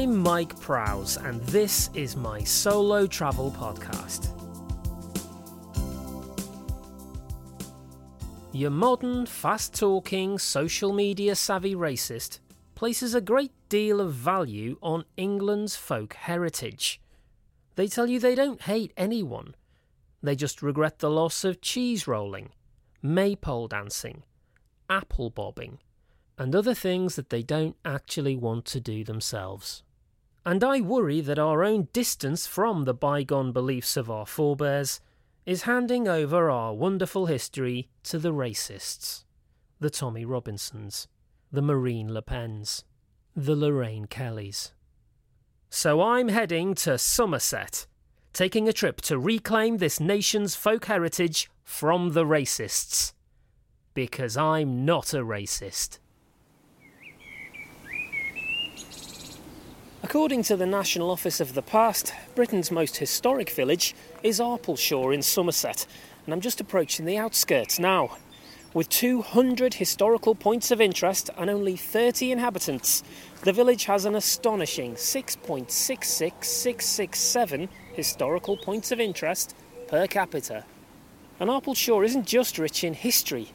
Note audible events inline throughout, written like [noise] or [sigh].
I'm Mike Prowse, and this is my solo travel podcast. Your modern, fast talking, social media savvy racist places a great deal of value on England's folk heritage. They tell you they don't hate anyone, they just regret the loss of cheese rolling, maypole dancing, apple bobbing, and other things that they don't actually want to do themselves. And I worry that our own distance from the bygone beliefs of our forebears is handing over our wonderful history to the racists, the Tommy Robinsons, the Marine Le Pens, the Lorraine Kellys. So I'm heading to Somerset, taking a trip to reclaim this nation's folk heritage from the racists. Because I'm not a racist. According to the National Office of the Past, Britain's most historic village is Arpelshire in Somerset, and I'm just approaching the outskirts now. With 200 historical points of interest and only 30 inhabitants, the village has an astonishing 6.66667 historical points of interest per capita. And Arpelshire isn't just rich in history,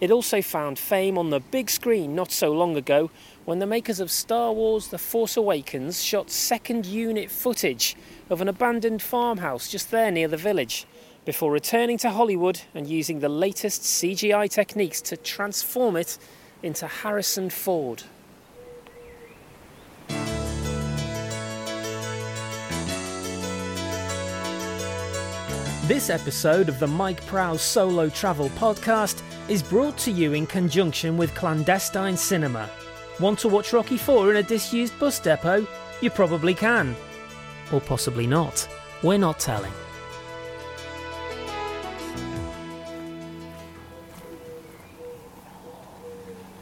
it also found fame on the big screen not so long ago when the makers of Star Wars The Force Awakens shot second unit footage of an abandoned farmhouse just there near the village, before returning to Hollywood and using the latest CGI techniques to transform it into Harrison Ford. This episode of the Mike Prowse Solo Travel Podcast is brought to you in conjunction with Clandestine Cinema. Want to watch Rocky 4 in a disused bus depot? You probably can. Or possibly not. We're not telling.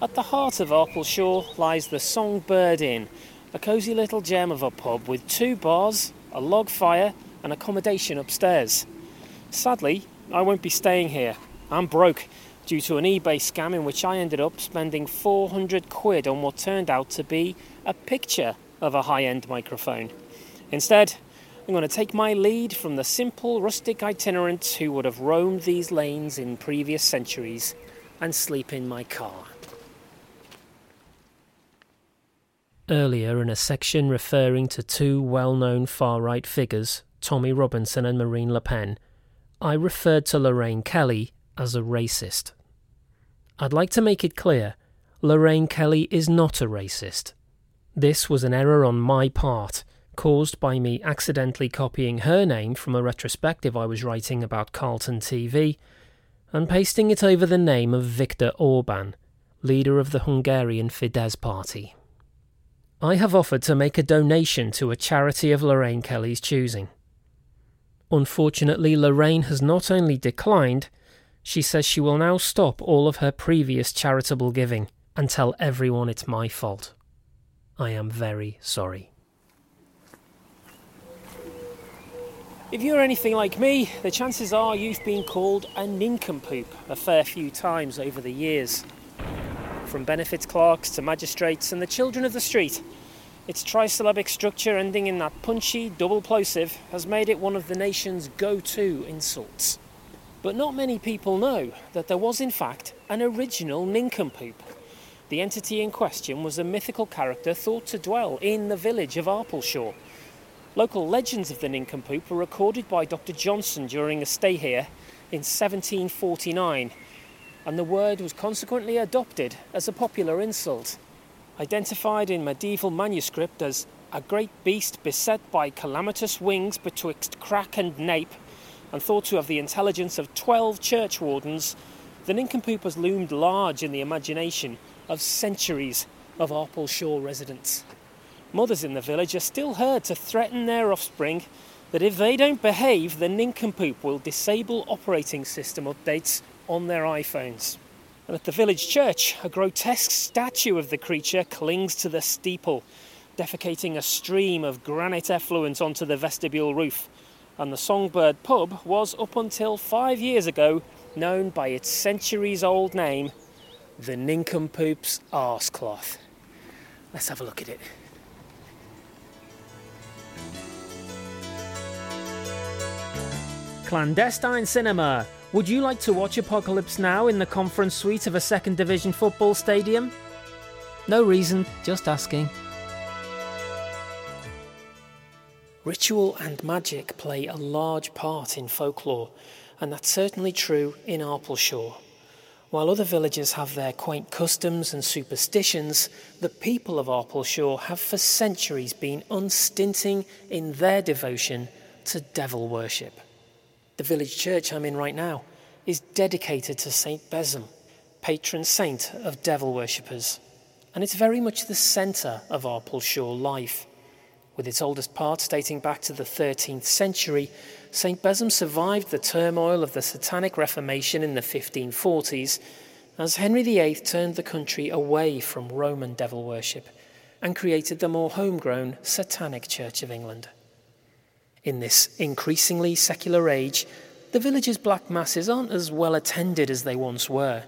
At the heart of Arpelshire lies the Songbird Inn, a cosy little gem of a pub with two bars, a log fire, and accommodation upstairs. Sadly, I won't be staying here. I'm broke due to an eBay scam in which I ended up spending 400 quid on what turned out to be a picture of a high end microphone. Instead, I'm going to take my lead from the simple rustic itinerants who would have roamed these lanes in previous centuries and sleep in my car. Earlier, in a section referring to two well known far right figures, Tommy Robinson and Marine Le Pen, I referred to Lorraine Kelly as a racist. I'd like to make it clear Lorraine Kelly is not a racist. This was an error on my part, caused by me accidentally copying her name from a retrospective I was writing about Carlton TV and pasting it over the name of Viktor Orban, leader of the Hungarian Fidesz party. I have offered to make a donation to a charity of Lorraine Kelly's choosing. Unfortunately, Lorraine has not only declined, she says she will now stop all of her previous charitable giving and tell everyone it's my fault. I am very sorry. If you're anything like me, the chances are you've been called a nincompoop a fair few times over the years. From benefits clerks to magistrates and the children of the street, its trisyllabic structure ending in that punchy double plosive has made it one of the nation's go to insults. But not many people know that there was, in fact, an original nincompoop. The entity in question was a mythical character thought to dwell in the village of Arpelshire. Local legends of the nincompoop were recorded by Dr. Johnson during a stay here in 1749, and the word was consequently adopted as a popular insult identified in medieval manuscript as a great beast beset by calamitous wings betwixt crack and nape, and thought to have the intelligence of twelve churchwardens, the nincompoop has loomed large in the imagination of centuries of Arpelshire residents. Mothers in the village are still heard to threaten their offspring that if they don't behave, the nincompoop will disable operating system updates on their iPhones. And at the village church, a grotesque statue of the creature clings to the steeple, defecating a stream of granite effluent onto the vestibule roof and the Songbird pub was up until five years ago known by its centuries old name, the Nincompoops Arsecloth. Let's have a look at it. Clandestine cinema. Would you like to watch Apocalypse Now in the conference suite of a second division football stadium? No reason, just asking. Ritual and magic play a large part in folklore, and that's certainly true in Arpelshire. While other villages have their quaint customs and superstitions, the people of Arpelshire have for centuries been unstinting in their devotion to devil worship. The village church I'm in right now is dedicated to Saint Besom, patron saint of devil worshippers, and it's very much the centre of Arpelshire life. With its oldest parts dating back to the 13th century, St. Besom survived the turmoil of the Satanic Reformation in the 1540s as Henry VIII turned the country away from Roman devil worship and created the more homegrown Satanic Church of England. In this increasingly secular age, the village's black masses aren't as well attended as they once were.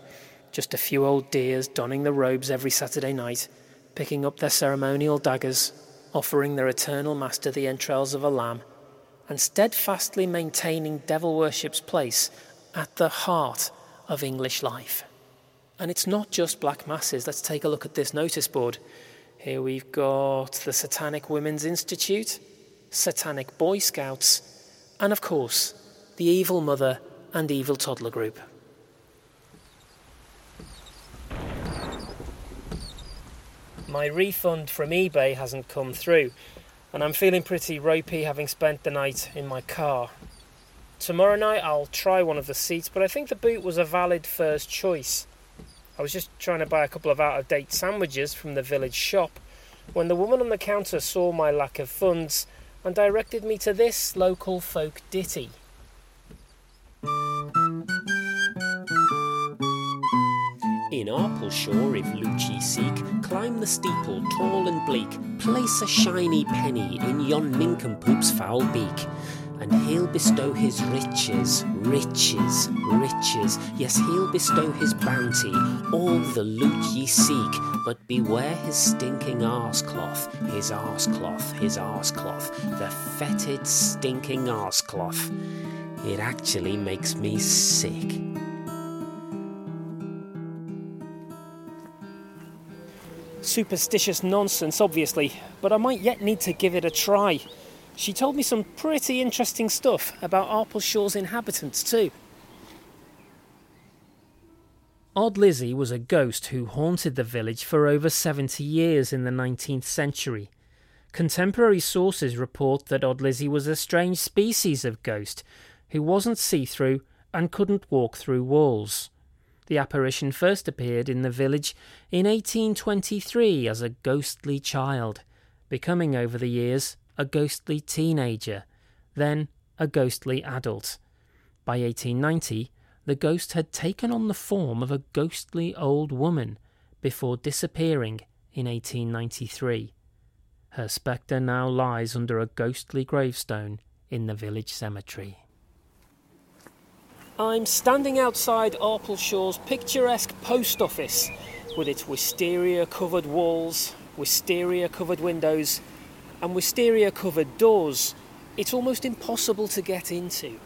Just a few old dears donning the robes every Saturday night, picking up their ceremonial daggers offering their eternal master the entrails of a lamb, and steadfastly maintaining devil worship's place at the heart of English life. And it's not just black masses. Let's take a look at this notice board. Here we've got the Satanic Women's Institute, Satanic Boy Scouts, and of course, the Evil Mother and Evil Toddler Group. My refund from eBay hasn't come through, and I'm feeling pretty ropey having spent the night in my car. Tomorrow night I'll try one of the seats, but I think the boot was a valid first choice. I was just trying to buy a couple of out of date sandwiches from the village shop when the woman on the counter saw my lack of funds and directed me to this local folk ditty. In Arpelshire, if loot ye seek, climb the steeple tall and bleak, place a shiny penny in yon nincompoop's foul beak. And he'll bestow his riches, riches, riches. Yes, he'll bestow his bounty, all the loot ye seek. But beware his stinking arse cloth, his arse cloth, his arse cloth, the fetid, stinking arse cloth. It actually makes me sick. Superstitious nonsense, obviously, but I might yet need to give it a try. She told me some pretty interesting stuff about Arpelshire's inhabitants, too. Odd Lizzie was a ghost who haunted the village for over 70 years in the 19th century. Contemporary sources report that Odd Lizzie was a strange species of ghost who wasn't see through and couldn't walk through walls. The apparition first appeared in the village in 1823 as a ghostly child, becoming over the years a ghostly teenager, then a ghostly adult. By 1890, the ghost had taken on the form of a ghostly old woman before disappearing in 1893. Her spectre now lies under a ghostly gravestone in the village cemetery. I'm standing outside Arpelshire's picturesque post office with its wisteria covered walls, wisteria covered windows, and wisteria covered doors. It's almost impossible to get into.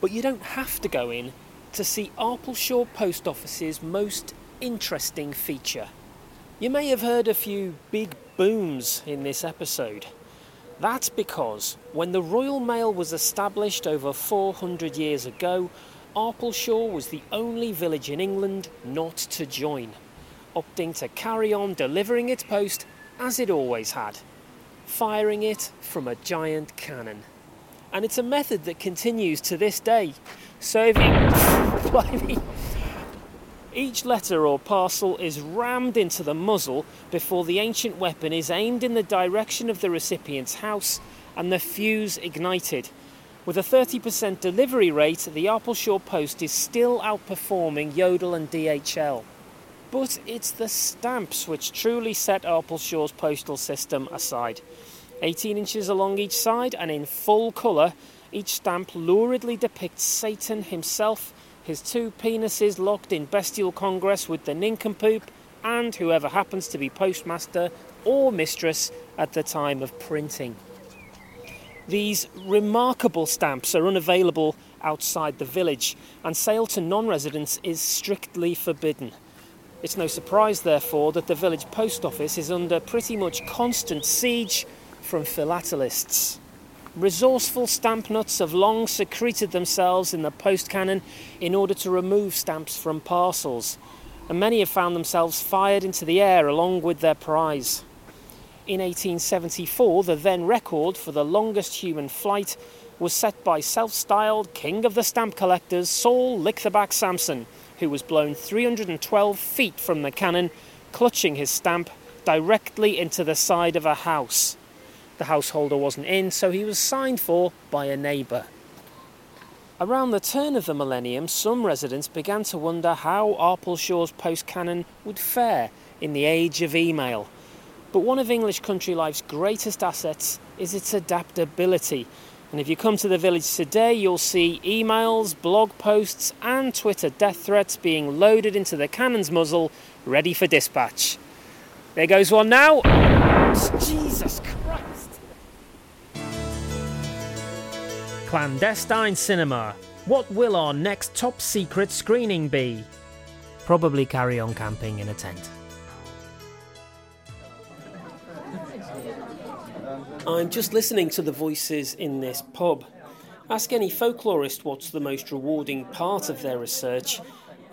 But you don't have to go in to see Arpelshire Post Office's most interesting feature. You may have heard a few big booms in this episode. That's because when the Royal Mail was established over 400 years ago, Arpelshire was the only village in England not to join, opting to carry on delivering its post as it always had, firing it from a giant cannon. And it's a method that continues to this day, serving. [laughs] Each letter or parcel is rammed into the muzzle before the ancient weapon is aimed in the direction of the recipient's house and the fuse ignited with a 30% delivery rate, the Arpelshire Post is still outperforming Yodel and DHL. But it's the stamps which truly set Arpelshire's postal system aside. 18 inches along each side and in full colour, each stamp luridly depicts Satan himself, his two penises locked in bestial congress with the nincompoop, and whoever happens to be postmaster or mistress at the time of printing. These remarkable stamps are unavailable outside the village, and sale to non residents is strictly forbidden. It's no surprise, therefore, that the village post office is under pretty much constant siege from philatelists. Resourceful stamp nuts have long secreted themselves in the post cannon in order to remove stamps from parcels, and many have found themselves fired into the air along with their prize. In 1874, the then record for the longest human flight was set by self styled King of the Stamp Collectors Saul Licktheback Sampson, who was blown 312 feet from the cannon, clutching his stamp directly into the side of a house. The householder wasn't in, so he was signed for by a neighbour. Around the turn of the millennium, some residents began to wonder how Arpleshaw's post cannon would fare in the age of email. But one of English country life's greatest assets is its adaptability. And if you come to the village today, you'll see emails, blog posts, and Twitter death threats being loaded into the cannon's muzzle, ready for dispatch. There goes one now. Jesus Christ. Clandestine cinema. What will our next top secret screening be? Probably carry on camping in a tent. I'm just listening to the voices in this pub. Ask any folklorist what's the most rewarding part of their research,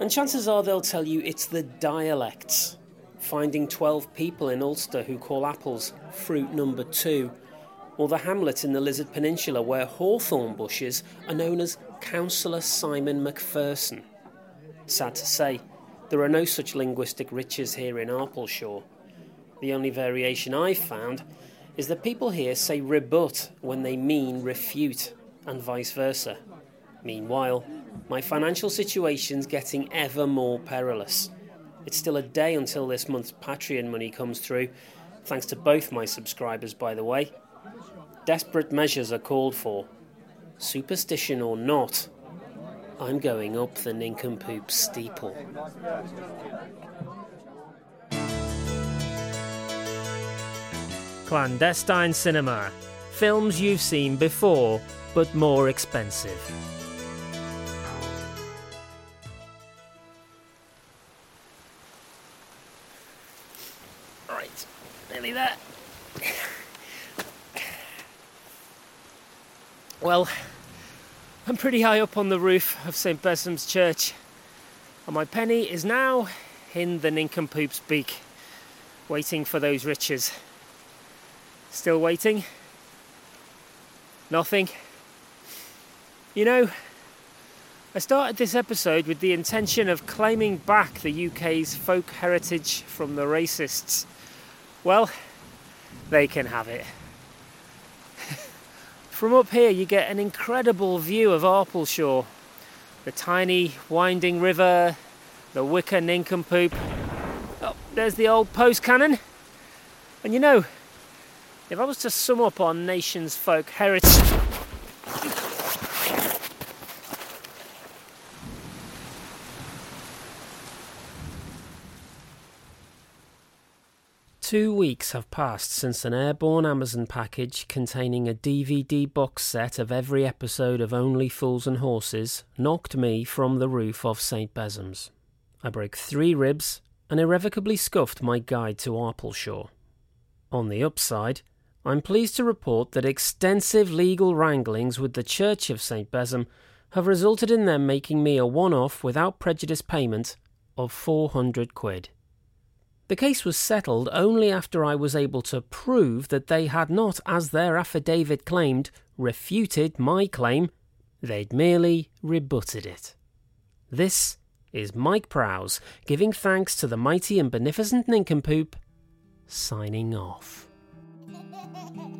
and chances are they'll tell you it's the dialects. Finding 12 people in Ulster who call apples fruit number two, or the hamlet in the Lizard Peninsula where hawthorn bushes are known as Councillor Simon Macpherson. Sad to say, there are no such linguistic riches here in Arpleshaw. The only variation I've found is that people here say rebut when they mean refute, and vice versa. Meanwhile, my financial situation's getting ever more perilous. It's still a day until this month's Patreon money comes through, thanks to both my subscribers, by the way. Desperate measures are called for. Superstition or not, I'm going up the nincompoop steeple. Clandestine cinema. Films you've seen before, but more expensive. Right, nearly there. Well, I'm pretty high up on the roof of St. Besom's Church, and my penny is now in the nincompoop's beak, waiting for those riches. Still waiting? Nothing? You know, I started this episode with the intention of claiming back the UK's folk heritage from the racists. Well, they can have it. [laughs] From up here, you get an incredible view of Arpleshaw the tiny winding river, the Wicker Nincompoop. Oh, there's the old post cannon. And you know, if I was to sum up our nation's folk heritage. Two weeks have passed since an airborne Amazon package containing a DVD box set of every episode of Only Fools and Horses knocked me from the roof of St. Besom's. I broke three ribs and irrevocably scuffed my guide to Arpleshaw. On the upside, I'm pleased to report that extensive legal wranglings with the Church of St. Besom have resulted in them making me a one off without prejudice payment of 400 quid. The case was settled only after I was able to prove that they had not, as their affidavit claimed, refuted my claim, they'd merely rebutted it. This is Mike Prowse giving thanks to the mighty and beneficent nincompoop, signing off. Ha ha ha!